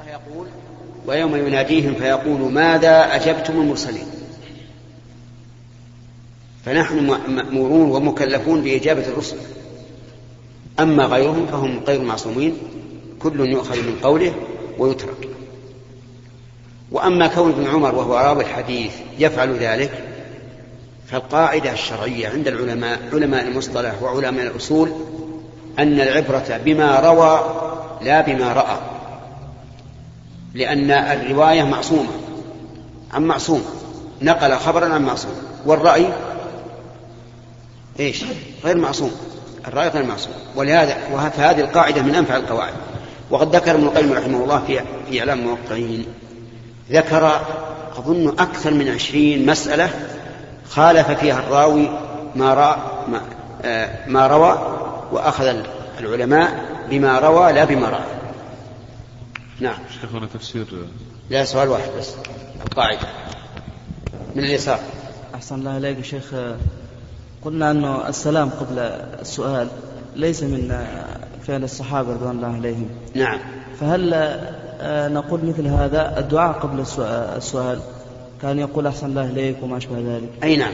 الله يقول ويوم يناديهم فيقول ماذا أجبتم المرسلين؟ فنحن مأمورون ومكلفون بإجابة الرسل. أما غيرهم فهم غير معصومين كل يؤخذ من قوله ويترك. وأما كون ابن عمر وهو راوي الحديث يفعل ذلك فالقاعدة الشرعية عند العلماء علماء المصطلح وعلماء الأصول أن العبرة بما روى لا بما رأى. لأن الرواية معصومة عن معصوم نقل خبرا عن معصوم؟ والرأي؟ إيش؟ غير معصوم الرأي غير معصوم. ولهذا فهذه القاعدة من أنفع القواعد. وقد ذكر ابن القيم رحمه الله في في إعلام الموقعين ذكر أظن أكثر من عشرين مسألة خالف فيها الراوي ما, رأى ما, آه ما روى وأخذ العلماء بما روى لا بما رأى. نعم. شيخنا تفسير؟ لا سؤال واحد بس. القاعدة. من اليسار. أحسن الله إليك شيخ. قلنا أنه السلام قبل السؤال ليس من فعل الصحابة رضوان الله عليهم. نعم. فهل نقول مثل هذا الدعاء قبل السؤال؟ كان يقول أحسن الله إليك وما أشبه ذلك. أي نعم.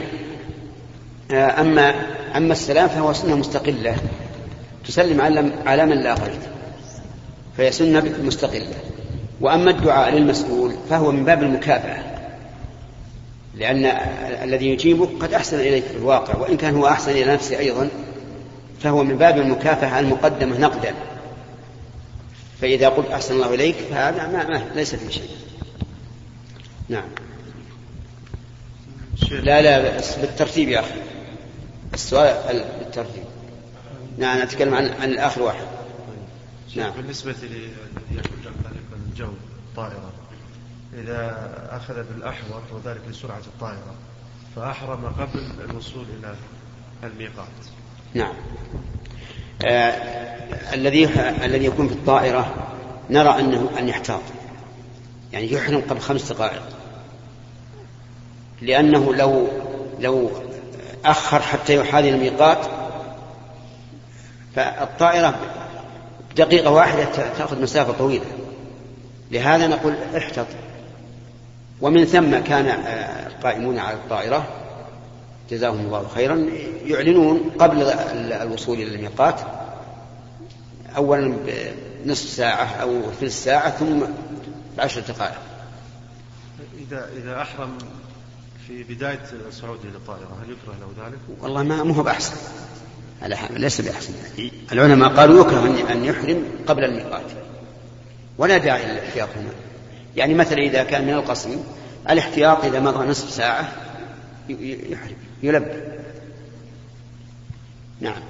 أما أما السلام فهو سنة مستقلة تسلم على على من لاقيت فهي سنة مستقلة. وأما الدعاء للمسؤول فهو من باب المكافأة لأن الذي يجيبك قد أحسن إليك في الواقع وإن كان هو أحسن إلى نفسه أيضا فهو من باب المكافأة المقدمة نقدا. فإذا قلت أحسن الله إليك فهذا ما, ما ليس في شيء. نعم. لا لا بس بالترتيب يا أخي. السؤال بالترتيب نعم نتكلم عن عن الآخر واحد. نعم. بالنسبة يكون الجو طائرة. إذا أخذ بالأحوط وذلك لسرعة الطائرة فأحرم قبل الوصول إلى الميقات. نعم. آه الذي الذي يكون في الطائرة نرى أنه أن يحتاط. يعني يحرم قبل خمس دقائق. لأنه لو لو أخر حتى يحاذي الميقات فالطائرة دقيقة واحدة تأخذ مسافة طويلة. لهذا نقول احتط. ومن ثم كان القائمون على الطائرة جزاهم الله خيرا يعلنون قبل الوصول إلى الميقات أولا بنصف ساعة أو ثلث ساعة ثم بعشر دقائق. إذا إذا أحرم في بداية صعوده للطائرة هل يكره له ذلك؟ والله ما هو بأحسن. ليس بأحسن العلماء قالوا يكره أن يحرم قبل الميقات. ولا داعي للاحتياط هنا. يعني مثلا إذا كان من القصر الاحتياط إذا مضى نصف ساعة يحرم يلبي نعم.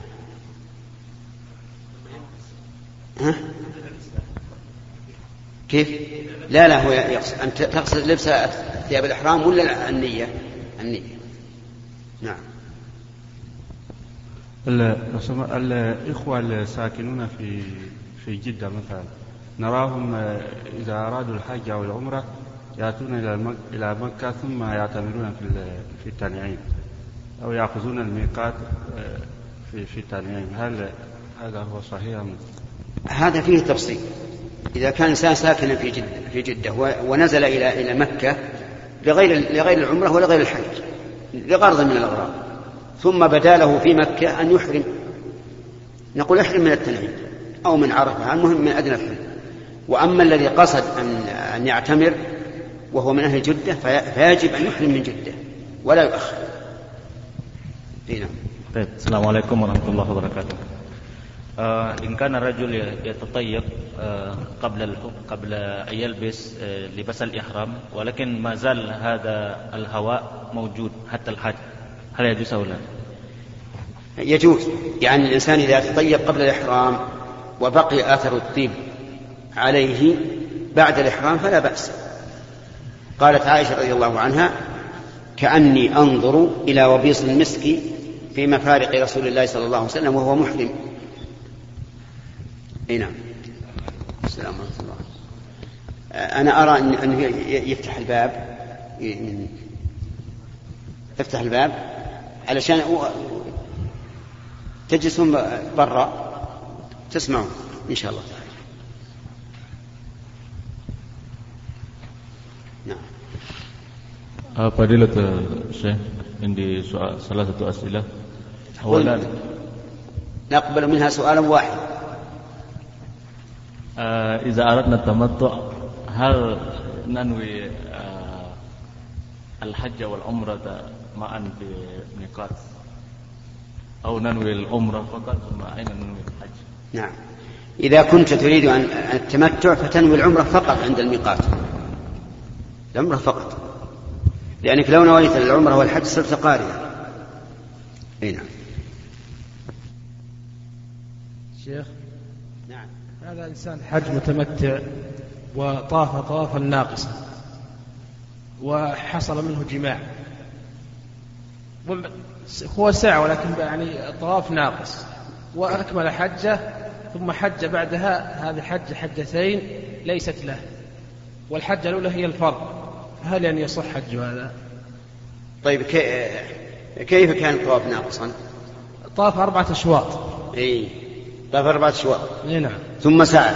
ها؟ كيف؟ لا لا هو يقصد. أن تقصد لبس ثياب الإحرام ولا النية؟ النية. نعم. الإخوة الساكنون في في جدة مثلا. نراهم إذا أرادوا الحج أو العمرة يأتون إلى إلى مكة ثم يعتمرون في في التنعيم أو يأخذون الميقات في في التنعيم هل هذا هو صحيح أم؟ هذا فيه تفصيل. إذا كان إنسان ساكنا في جدة في جدة ونزل إلى إلى مكة لغير لغير العمرة ولا غير الحج لغرض من الأغراض. ثم بدا له في مكة أن يحرم. نقول احرم من التنعيم أو من عرفة المهم من أدنى الحرم. وأما الذي قصد أن أن يعتمر وهو من أهل جدة فيجب أن يحرم من جدة ولا يؤخر. نعم. طيب السلام عليكم ورحمة الله وبركاته. آه إن كان الرجل يتطيب آه قبل قبل أن يلبس آه لباس الإحرام ولكن ما زال هذا الهواء موجود حتى الحج هل يجوز أو لا؟ يجوز يعني الإنسان إذا تطيب قبل الإحرام وبقي آثر الطيب عليه بعد الإحرام فلا بأس. قالت عائشة رضي الله عنها كأني أنظر إلى وبيص المسك في مفارق رسول الله صلى الله عليه وسلم وهو محرم. أي نعم. السلام ورحمه الله أنا أرى ان يفتح الباب. يفتح الباب. علشان تجلسون برا. تسمعون إن شاء الله تعالى. نعم. آه، فضيلة الشيخ عندي سؤال ثلاثة أسئلة. أولا نقبل منها سؤالا واحدا. آه إذا أردنا التمتع هل ننوي آه الحج والعمرة معا بميقات أو ننوي العمرة فقط ثم أين ننوي الحج؟ نعم. إذا كنت تريد أن التمتع فتنوي العمرة فقط عند الميقات. العمرة فقط. لأنك لو نويت العمرة والحج صرت قارئا أي نعم. شيخ؟ نعم. هذا إنسان حج متمتع وطاف طوافا ناقصا وحصل منه جماع. هو ساعة ولكن يعني طواف ناقص. وأكمل حجة ثم حج بعدها هذه حج حجتين ليست له. والحجة الأولى هي الفرض. هل يعني يصح حج هذا؟ طيب كيف كان الطواف ناقصا؟ طاف أربعة أشواط. إي طاف أربعة أشواط. إي نعم. ثم سعى.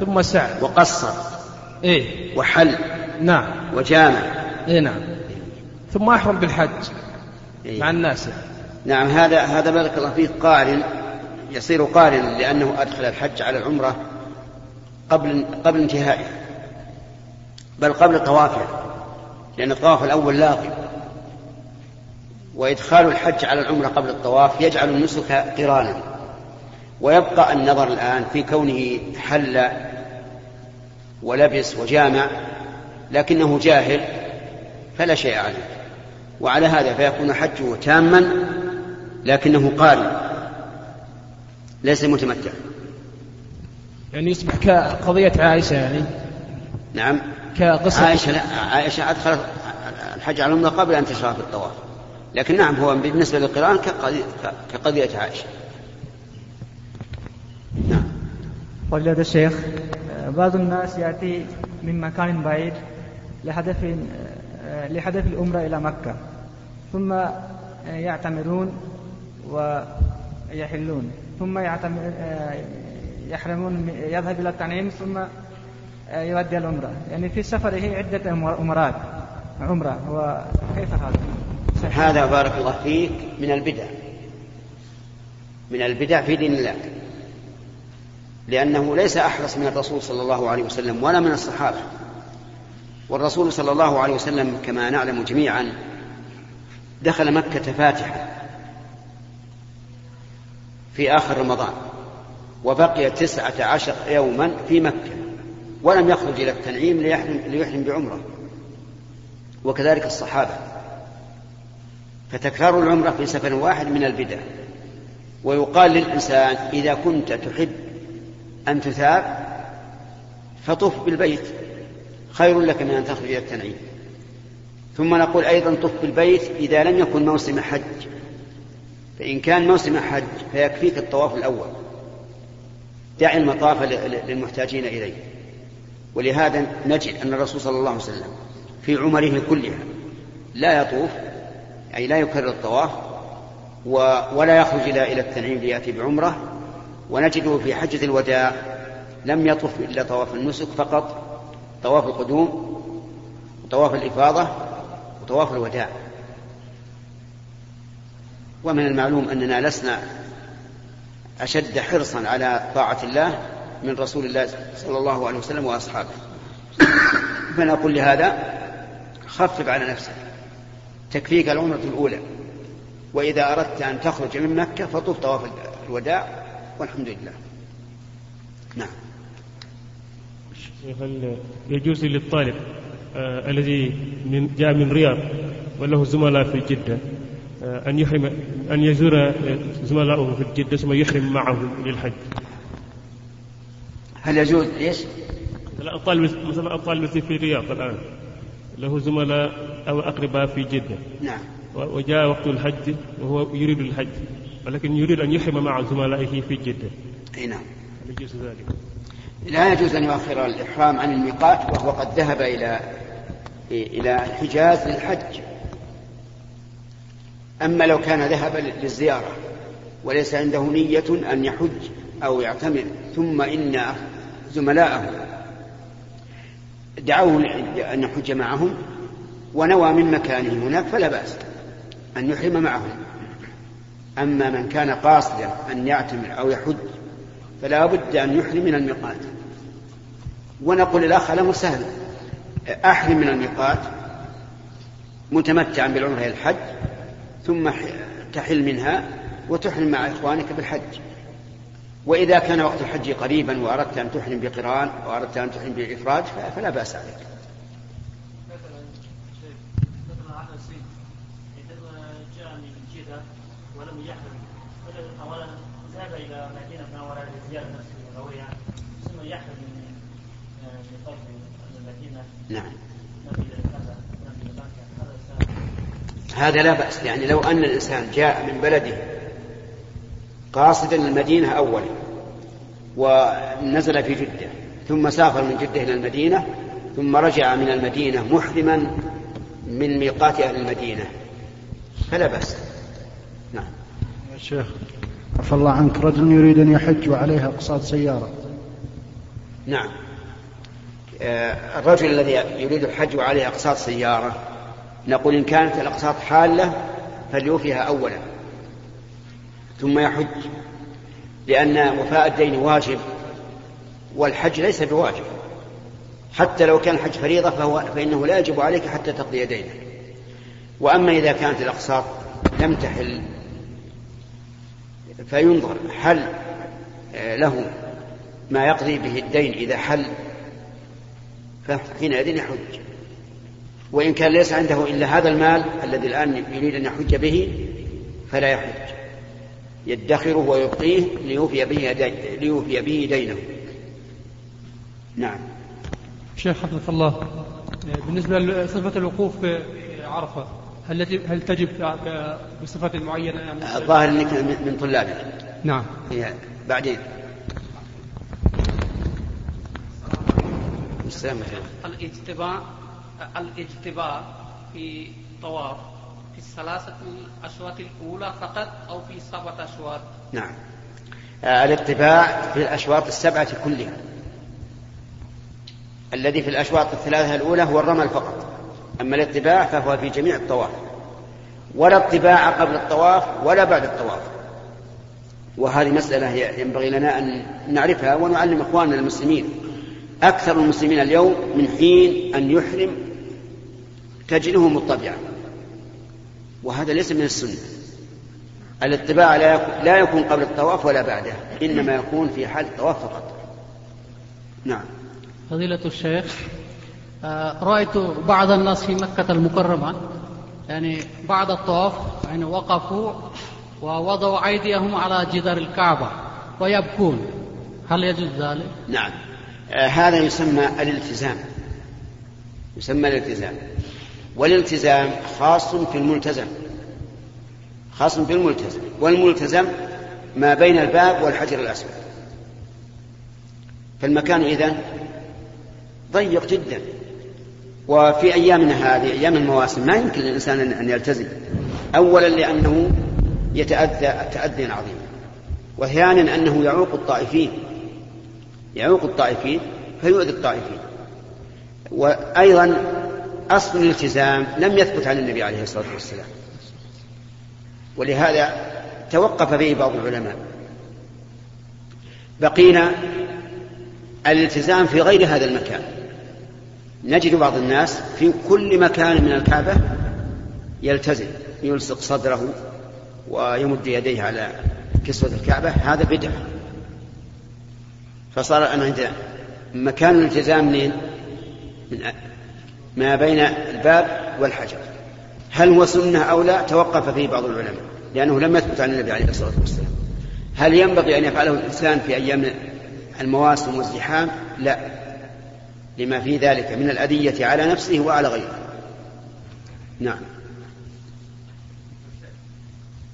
ثم سعى. وقصر. إيه وحل. نعم. وجامع. إيه نعم. ثم أحرم بالحج. إيه؟ مع الناس. نعم هذا هذا بارك الله فيه قارن يصير قارنا لأنه أدخل الحج على العمرة قبل قبل انتهائه بل قبل طوافه لأن الطواف الأول لاغي. وإدخال الحج على العمرة قبل الطواف يجعل النسك قرانا. ويبقى النظر الآن في كونه حل ولبس وجامع لكنه جاهل فلا شيء عليه. وعلى هذا فيكون حجه تاما لكنه قارن ليس متمتع. يعني يصبح كقضية عائشة يعني؟ نعم. كقصة عائشة لا عائشة أدخلت الحج على العمرة قبل أن تشرع في الطواف. لكن نعم هو بالنسبة للقرآن كقضية, كقضية عائشة. نعم. فضيلة الشيخ بعض الناس يأتي من مكان بعيد لهدف لهدف الأمرة إلى مكة. ثم يعتمرون ويحلون. ثم يعتمر يحرمون يذهب إلى التنعيم ثم يؤدي العمرة. يعني في سفره عدة أمرات عمرة. وكيف هذا؟ هذا بارك الله فيك من البدع. من البدع في دين الله. لأنه ليس أحرص من الرسول صلى الله عليه وسلم ولا من الصحابة. والرسول صلى الله عليه وسلم كما نعلم جميعا دخل مكة فاتحا في آخر رمضان وبقي تسعة عشر يوما في مكة ولم يخرج إلى التنعيم ليحرم, ليحرم بعمرة وكذلك الصحابة فتكرار العمرة في سفر واحد من البدع ويقال للإنسان إذا كنت تحب أن تثاب فطف بالبيت خير لك من أن تخرج إلى التنعيم. ثم نقول أيضا طف بالبيت إذا لم يكن موسم حج. فإن كان موسم حج فيكفيك الطواف الأول. دع المطاف للمحتاجين إليه. ولهذا نجد أن الرسول صلى الله عليه وسلم في عمره كلها لا يطوف أي لا يكرر الطواف ولا يخرج إلى التنعيم ليأتي بعمرة. ونجده في حجة الوداع لم يطف إلا طواف النسك فقط. طواف القدوم وطواف الإفاضة وطواف الوداع. ومن المعلوم أننا لسنا أشد حرصا على طاعة الله من رسول الله صلى الله عليه وسلم وأصحابه. فنقول لهذا خفف على نفسك تكفيك العمرة الأولى وإذا أردت أن تخرج من مكة فطوف طواف الوداع والحمد لله. نعم. هل يجوز للطالب آه الذي من جاء من رياض وله زملاء في جدة آه أن يحرم أن يزور زملائه في جدة ثم يحرم معهم للحج؟ هل يجوز؟ إيش؟ الطالب مثلا الطالب في الرياض الآن له زملاء أو أقرباء في جدة. نعم. وجاء وقت الحج وهو يريد الحج ولكن يريد أن يحرم مع زملائه في جدة. أي نعم. يجوز ذلك؟ لا يجوز أن يؤخر الإحرام عن الميقات وهو قد ذهب إلى إلى الحجاز للحج. أما لو كان ذهب للزيارة وليس عنده نية أن يحج أو يعتمر ثم إن زملاءه دعوه أن يحج معهم ونوى من مكانه هناك فلا بأس أن يحرم معهم. أما من كان قاصدا أن يعتمر أو يحج فلا بد أن يحرم من الميقات. ونقول الأخ له سهل. أحرم من الميقات متمتعا بالعمرة إلى الحج ثم تحل منها وتحرم مع إخوانك بالحج. وإذا كان وقت الحج قريبا وأردت أن تحرم بقران وأردت أن تحرم بإفراد فلا بأس عليك. ولم يحرم اولا ذهب إلى مدينه نعم هذا لا بأس يعني لو أن الإنسان جاء من بلده قاصدا المدينة أولا ونزل في جدة ثم سافر من جدة إلى المدينة ثم رجع من المدينة محرما من ميقات أهل المدينة فلا بأس. نعم. يا شيخ. عفى الله عنك. رجل يريد أن يحج وعليها أقساط سيارة. نعم. آه، الرجل الذي يريد الحج وعليه أقساط سيارة نقول إن كانت الأقساط حالة فليوفيها أولا ثم يحج لأن وفاء الدين واجب والحج ليس بواجب. حتى لو كان الحج فريضة فهو فإنه لا يجب عليك حتى تقضي دينك. وأما إذا كانت الأقساط لم تحل فينظر هل له ما يقضي به الدين إذا حل فحينئذ يحج. وإن كان ليس عنده إلا هذا المال الذي الآن يريد أن يحج به فلا يحج. يدخره ويبقيه ليوفي به ليوفي به دينه. نعم. شيخ حفظك الله بالنسبة لصفة الوقوف في عرفة هل هل تجب بصفة معينة يعني الظاهر إنك من طلابنا نعم. هي بعدين. الاجتباء الإجتباء في طواف في الثلاثة الأشواط الأولى فقط أو في سبعة أشواط؟ نعم. آه الاتباع في الأشواط السبعة كلها. الذي في الأشواط الثلاثة الأولى هو الرمل فقط. أما الاتباع فهو في جميع الطواف. ولا اطباع قبل الطواف ولا بعد الطواف. وهذه مسألة ينبغي لنا أن نعرفها ونعلم إخواننا المسلمين. أكثر المسلمين اليوم من حين أن يحرم تجده مطبعا وهذا ليس من السنة. الاتباع لا يكون, لا يكون قبل الطواف ولا بعده. إنما يكون في حال الطواف فقط. نعم. فضيلة الشيخ رأيت بعض الناس في مكة المكرمة. يعني بعد الطواف يعني وقفوا ووضعوا أيديهم على جدار الكعبة ويبكون. هل يجوز ذلك؟ نعم. آه هذا يسمى الالتزام. يسمى الالتزام. والالتزام خاص في الملتزم خاص في الملتزم والملتزم ما بين الباب والحجر الأسود. فالمكان إذن ضيق جدا. وفي أيامنا هذه أيام المواسم ما يمكن للإنسان أن يلتزم. أولا لأنه يتأذى تأذيا عظيما وثانيا أنه يعوق الطائفين. يعوق الطائفين فيؤذي الطائفين. وأيضا أصل الالتزام لم يثبت عن النبي عليه الصلاة والسلام. ولهذا توقف به بعض العلماء. بقينا الالتزام في غير هذا المكان. نجد بعض الناس في كل مكان من الكعبة يلتزم يلصق صدره ويمد يديه على كسوة الكعبة هذا بدعة. فصار أنا عند مكان الالتزام منين؟ من ما بين الباب والحجر. هل هو سنة أو لا؟ توقف فيه بعض العلماء لأنه لم يثبت عن النبي عليه الصلاة والسلام. هل ينبغي أن يفعله الإنسان في أيام المواسم والزحام؟ لا. لما في ذلك من الأذية على نفسه وعلى غيره. نعم.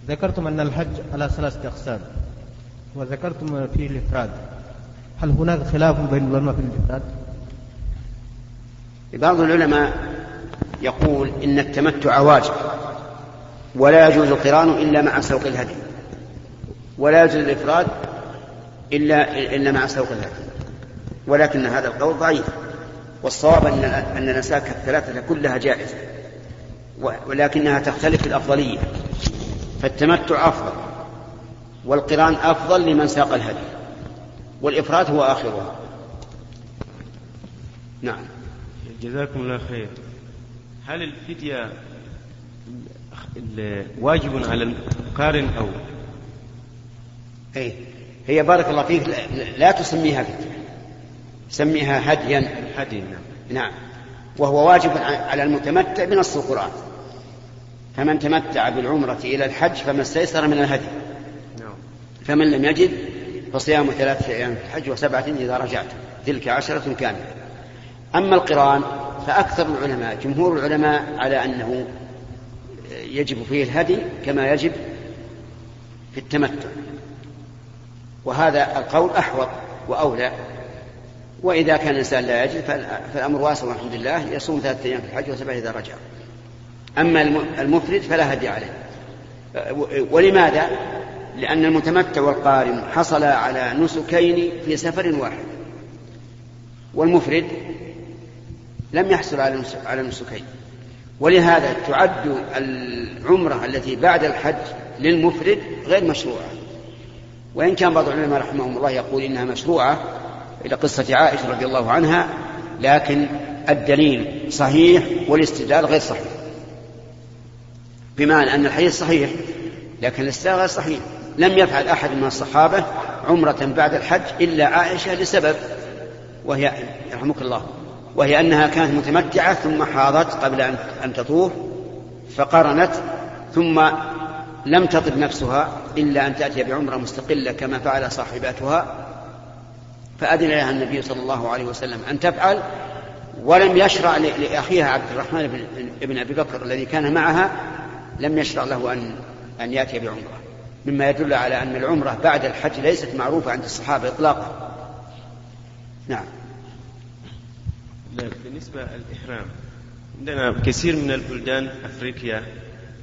ذكرتم أن الحج على ثلاثة أقسام وذكرتم فيه الإفراد. هل هناك خلاف بين العلماء في الإفراد؟ بعض العلماء يقول إن التمتع واجب ولا يجوز القران إلا مع سوق الهدي. ولا يجوز الإفراد إلا إلا مع سوق الهدي. ولكن هذا القول ضعيف. والصواب أن أن نساك الثلاثة كلها جائزة. ولكنها تختلف في الأفضلية. فالتمتع أفضل. والقران أفضل لمن ساق الهدي. والإفراد هو آخرها. نعم. جزاكم الله خير. هل الفدية واجب على القارن أو؟ أي هي بارك الله فيك لا تسميها فدية. سميها هديا. هدي نعم. نعم. وهو واجب على المتمتع بنص القرآن. فمن تمتع بالعمرة إلى الحج فما استيسر من الهدي. نعم. فمن لم يجد فصيام ثلاثة أيام في الحج وسبعة إذا رجعت. تلك عشرة كاملة. أما القرآن فأكثر العلماء جمهور العلماء على أنه يجب فيه الهدي كما يجب في التمتع. وهذا القول أحوط وأولى. وإذا كان الإنسان لا يجد فالأمر واسع والحمد لله يصوم ثلاثة أيام في الحج وسبعة إذا رجع. أما المفرد فلا هدي عليه. ولماذا؟ لأن المتمتع والقارن حصل على نسكين في سفر واحد. والمفرد لم يحصل على النسكين ولهذا تعد العمرة التي بعد الحج للمفرد غير مشروعة. وإن كان بعض العلماء رحمهم الله يقول إنها مشروعة إلى قصة عائشة رضي الله عنها لكن الدليل صحيح والاستدلال غير صحيح. بمعنى أن الحديث صحيح لكن الاستدلال غير صحيح. لم يفعل أحد من الصحابة عمرة بعد الحج إلا عائشة لسبب وهي يرحمك الله وهي أنها كانت متمتعة ثم حاضت قبل أن تطوف فقرنت ثم لم تطب نفسها إلا أن تأتي بعمرة مستقلة كما فعل صاحباتها. فأذن لها النبي صلى الله عليه وسلم أن تفعل ولم يشرع لأخيها عبد الرحمن بن أبي بكر الذي كان معها لم يشرع له أن أن يأتي بعمرة. مما يدل على أن العمرة بعد الحج ليست معروفة عند الصحابة إطلاقا. نعم. بالنسبة للإحرام عندنا كثير من البلدان أفريقيا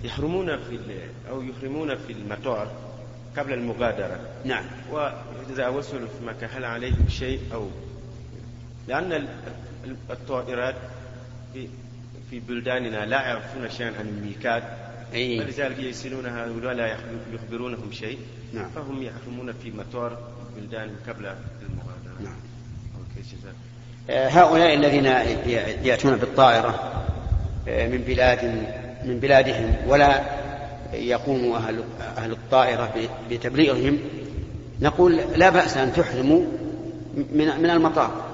يحرمون في أو يحرمون في المطار. قبل المغادرة نعم وإذا وصلوا في مكة هل عليهم شيء أو لأن الطائرات في في بلداننا لا يعرفون شيئا عن الميكات أي. فلذلك يرسلونها ولا يخبرونهم شيء نعم. فهم يحرمون في مطار بلدان قبل المغادرة نعم. أوكي جزاك هؤلاء الذين يأتون بالطائرة من بلاد من بلادهم ولا يقوم أهل, أهل الطائرة بتبليغهم نقول لا بأس أن تحرموا من من المطار.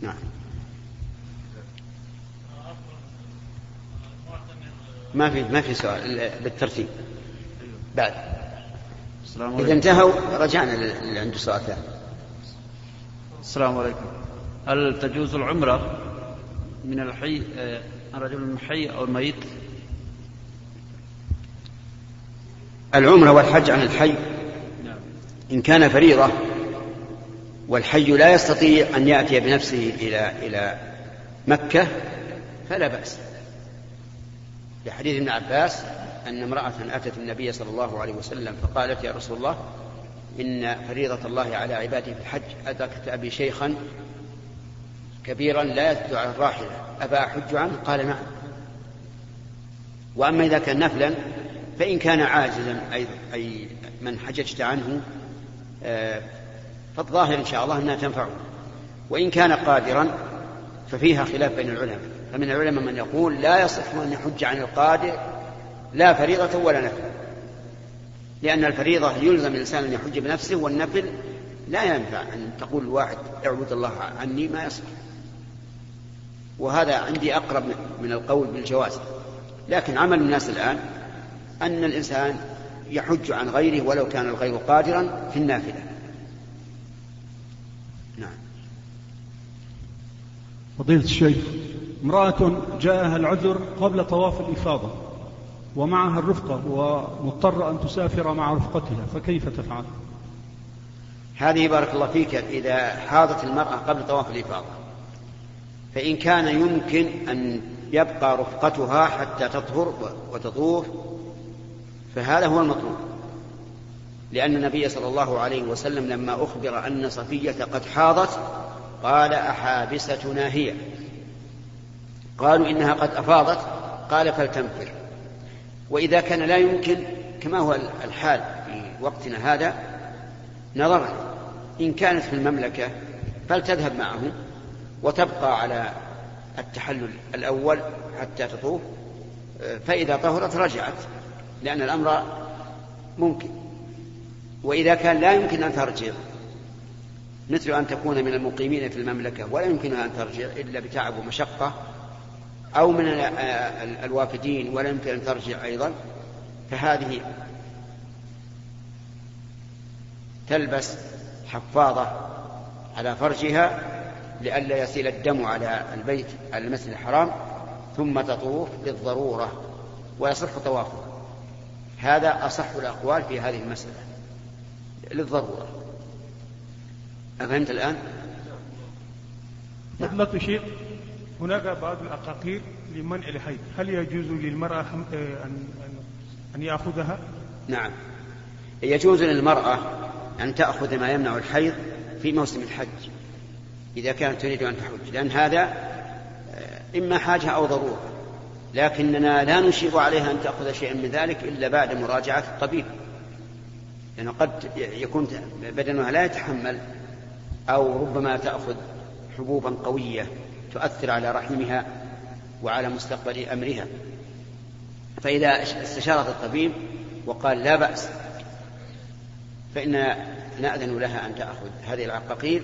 نعم. ما في ما في سؤال بالترتيب. بعد. السلام إذا انتهوا رجعنا اللي عنده سؤال ثاني. السلام عليكم. هل تجوز العمرة من الحي آه، الرجل الحي أو الميت؟ العمرة والحج عن الحي. إن كان فريضة والحي لا يستطيع أن يأتي بنفسه إلى إلى مكة فلا بأس. لحديث ابن عباس أن امرأة أتت النبي صلى الله عليه وسلم فقالت يا رسول الله إن فريضة الله على عباده في الحج أدركت أبي شيخا كبيرا لا يثبت على الراحلة أفا أحج عنه؟ قال نعم. وأما إذا كان نفلا فإن كان عاجزا أي, من حججت عنه آه، فالظاهر إن شاء الله أنها تنفعه. وإن كان قادرا ففيها خلاف بين العلماء. فمن العلماء من يقول لا يصح أن يحج عن القادر لا فريضة ولا نفل. لأن الفريضة يلزم الإنسان أن يحج بنفسه والنفل لا ينفع أن تقول الواحد اعبد الله عني ما يصح. وهذا عندي أقرب من القول بالجواز. لكن عمل الناس الآن أن الإنسان يحج عن غيره ولو كان الغير قادرا في النافلة نعم فضيلة الشيخ امرأة جاءها العذر قبل طواف الإفاضة ومعها الرفقة ومضطرة أن تسافر مع رفقتها فكيف تفعل؟ هذه بارك الله فيك إذا حاضت المرأة قبل طواف الإفاضة فإن كان يمكن أن يبقى رفقتها حتى تطهر وتطوف فهذا هو المطلوب. لأن النبي صلى الله عليه وسلم لما أخبر أن صفية قد حاضت قال أحابستنا هي. قالوا إنها قد أفاضت قال فلتنفر. وإذا كان لا يمكن كما هو الحال في وقتنا هذا نظرنا إن كانت في المملكة فلتذهب معهم وتبقى على التحلل الأول حتى تطوف. فإذا طهرت رجعت. لأن الأمر ممكن. وإذا كان لا يمكن أن ترجع مثل أن تكون من المقيمين في المملكة ولا يمكنها أن ترجع إلا بتعب ومشقة أو من الوافدين ولا يمكن أن ترجع أيضا فهذه تلبس حفاضة على فرجها لئلا يسيل الدم على البيت على المسجد الحرام ثم تطوف للضرورة ويصح طوافها هذا أصح الأقوال في هذه المسألة للضرورة. أفهمت الآن؟ فضلة الشيخ هناك بعض الأقاقير لمنع الحيض. هل يجوز للمرأة أن أن يأخذها؟ نعم. يجوز للمرأة أن تأخذ ما يمنع الحيض في موسم الحج إذا كانت تريد أن تحج لأن هذا إما حاجة أو ضرورة. لكننا لا نشير عليها أن تأخذ شيئا من ذلك إلا بعد مراجعة الطبيب. لأنه قد يكون بدنها لا يتحمل أو ربما تأخذ حبوبا قوية تؤثر على رحمها وعلى مستقبل أمرها. فإذا استشارت الطبيب وقال لا بأس فإننا نأذن لها أن تأخذ هذه العقاقير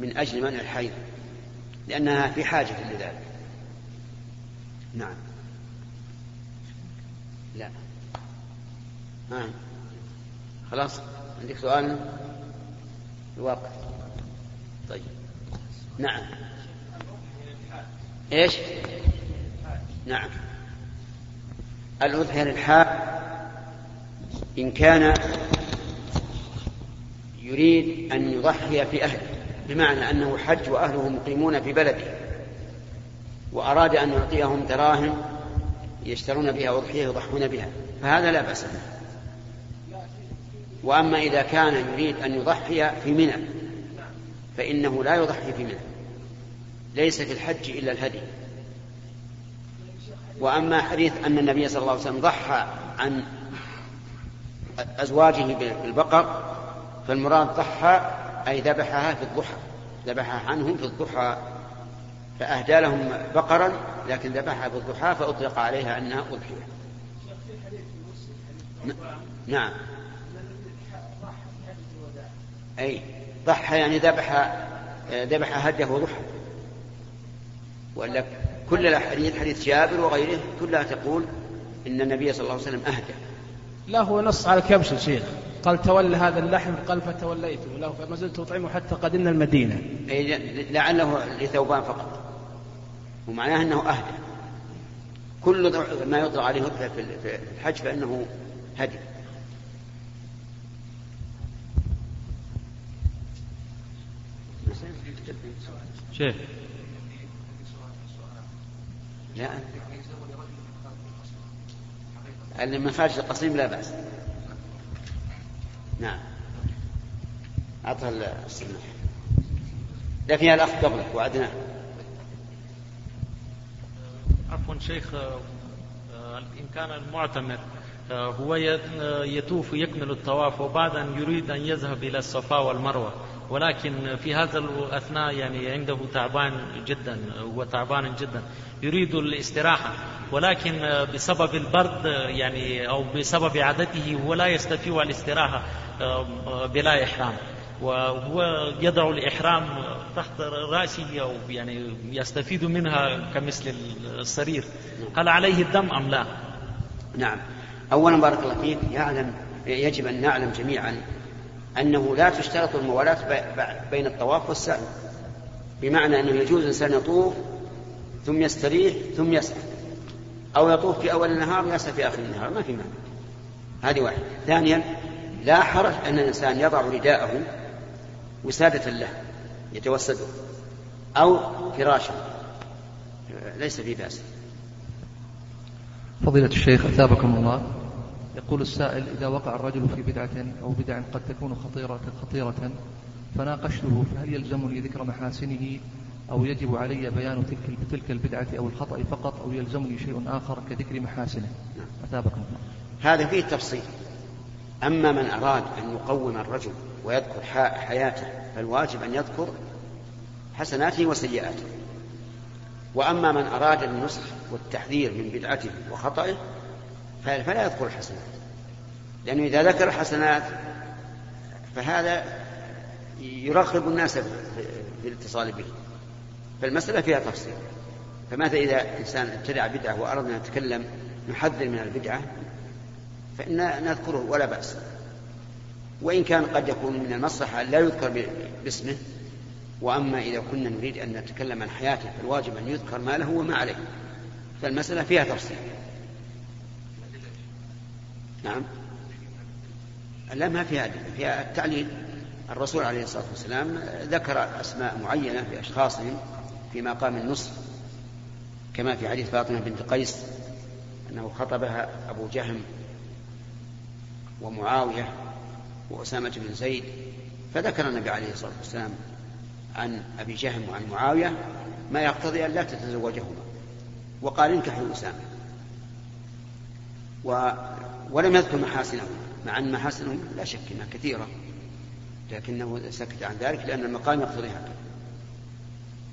من أجل منع الحيض لأنها في حاجة لذلك. نعم. لا. آه. خلاص. عندك سؤال؟ الواقع. طيب. نعم. إيش؟ نعم. الأضحية للحاء إن كان يريد أن يضحي في أهله بمعنى أنه حج وأهله مقيمون في بلده وأراد أن يعطيهم دراهم يشترون بها أضحية يضحون بها فهذا لا بأس به. وأما إذا كان يريد أن يضحي في منى فإنه لا يضحي في منى. ليس في الحج إلا الهدي. وأما حديث أن النبي صلى الله عليه وسلم ضحى عن أزواجه بالبقر فالمراد ضحى أي ذبحها في الضحى ذبحها عنهم في الضحى فأهدى لهم بقرا لكن ذبحها في الضحى فأطلق عليها أنها أضحية. نعم. أي ضحى يعني ذبح ذبح هديه وضحى. ولا كل الأحاديث حديث جابر وغيره كلها تقول إن النبي صلى الله عليه وسلم أهدى. لا هو نص على الكبش شيخ؟ قال تولى هذا اللحم قال فتوليته. له فما زلت أطعمه حتى قدمنا المدينة. أي لعله لثوبان فقط. ومعناه أنه أهدى. كل ما يطلق عليه في الحج فإنه هدي. شيخ. لا. المفارش القصيم لا بأس. نعم. أعطها السماح لا فيها الأخ قبلك وعدناه عفوا شيخ إن كان المعتمر هو يطوف يكمل الطواف وبعد أن يريد أن يذهب إلى الصفا والمروة. ولكن في هذا الأثناء يعني عنده تعبان جدا هو تعبان جدا يريد الاستراحة. ولكن بسبب البرد يعني أو بسبب عادته هو لا يستطيع الاستراحة بلا إحرام. وهو يضع الإحرام تحت رأسه أو يعني يستفيد منها كمثل السرير هل عليه الدم أم لا؟ نعم. أولا بارك الله فيك يعلم يجب أن نعلم جميعا أنه لا تشترط الموالاة بين الطواف والسعي بمعنى أنه يجوز الإنسان يطوف ثم يستريح ثم يسعى أو يطوف في أول النهار ويسعى في آخر النهار ما في معنى هذه واحدة. ثانيا لا حرج أن الإنسان يضع رداءه وسادة له. يتوسده أو فراشا. ليس في بأس. فضيلة الشيخ أثابكم الله. يقول السائل إذا وقع الرجل في بدعة أو بدع قد تكون خطيرة خطيرة فناقشته فهل يلزمني ذكر محاسنه أو يجب علي بيان تلك تلك البدعة أو الخطأ فقط أو يلزمني شيء آخر كذكر محاسنه؟ أثابكم الله. هذا فيه تفصيل أما من أراد أن يقوم الرجل ويذكر حياته فالواجب أن يذكر حسناته وسيئاته. وأما من أراد النصح والتحذير من بدعته وخطئه فلا يذكر الحسنات. لأنه إذا ذكر الحسنات فهذا يرغب الناس في الاتصال به. فالمسألة فيها تفصيل. فماذا إذا إنسان ابتدع بدعة وأردنا نتكلم نحذر من البدعة؟ فإن نذكره ولا بأس. وإن كان قد يكون من المصلحة لا يذكر باسمه وأما إذا كنا نريد أن نتكلم عن حياته فالواجب أن يذكر ما له وما عليه. فالمسألة فيها تفصيل. نعم. لا ما فيها أدلة. فيها التعليل. الرسول عليه الصلاة والسلام ذكر أسماء معينة لأشخاصهم في مقام النصر كما في حديث فاطمة بنت قيس أنه خطبها أبو جهم ومعاوية وأسامة بن زيد فذكر النبي عليه الصلاة والسلام عن أبي جهم وعن معاوية ما يقتضي أن لا تتزوجهما وقال انكحوا أسامة. و... ولم يذكر محاسنهما مع أن محاسنهم لا شك أنها كثيرة لكنه سكت عن ذلك لأن المقام يقتضي هكذا.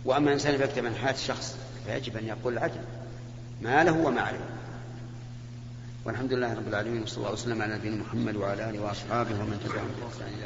وأما إنسان يكتب عن حياة شخص فيجب أن يقول العدل ما له وما عليه. والحمد لله رب العالمين وصلى الله وسلم على نبينا محمد وعلى آله وأصحابه ومن تبعهم بإحسان إلى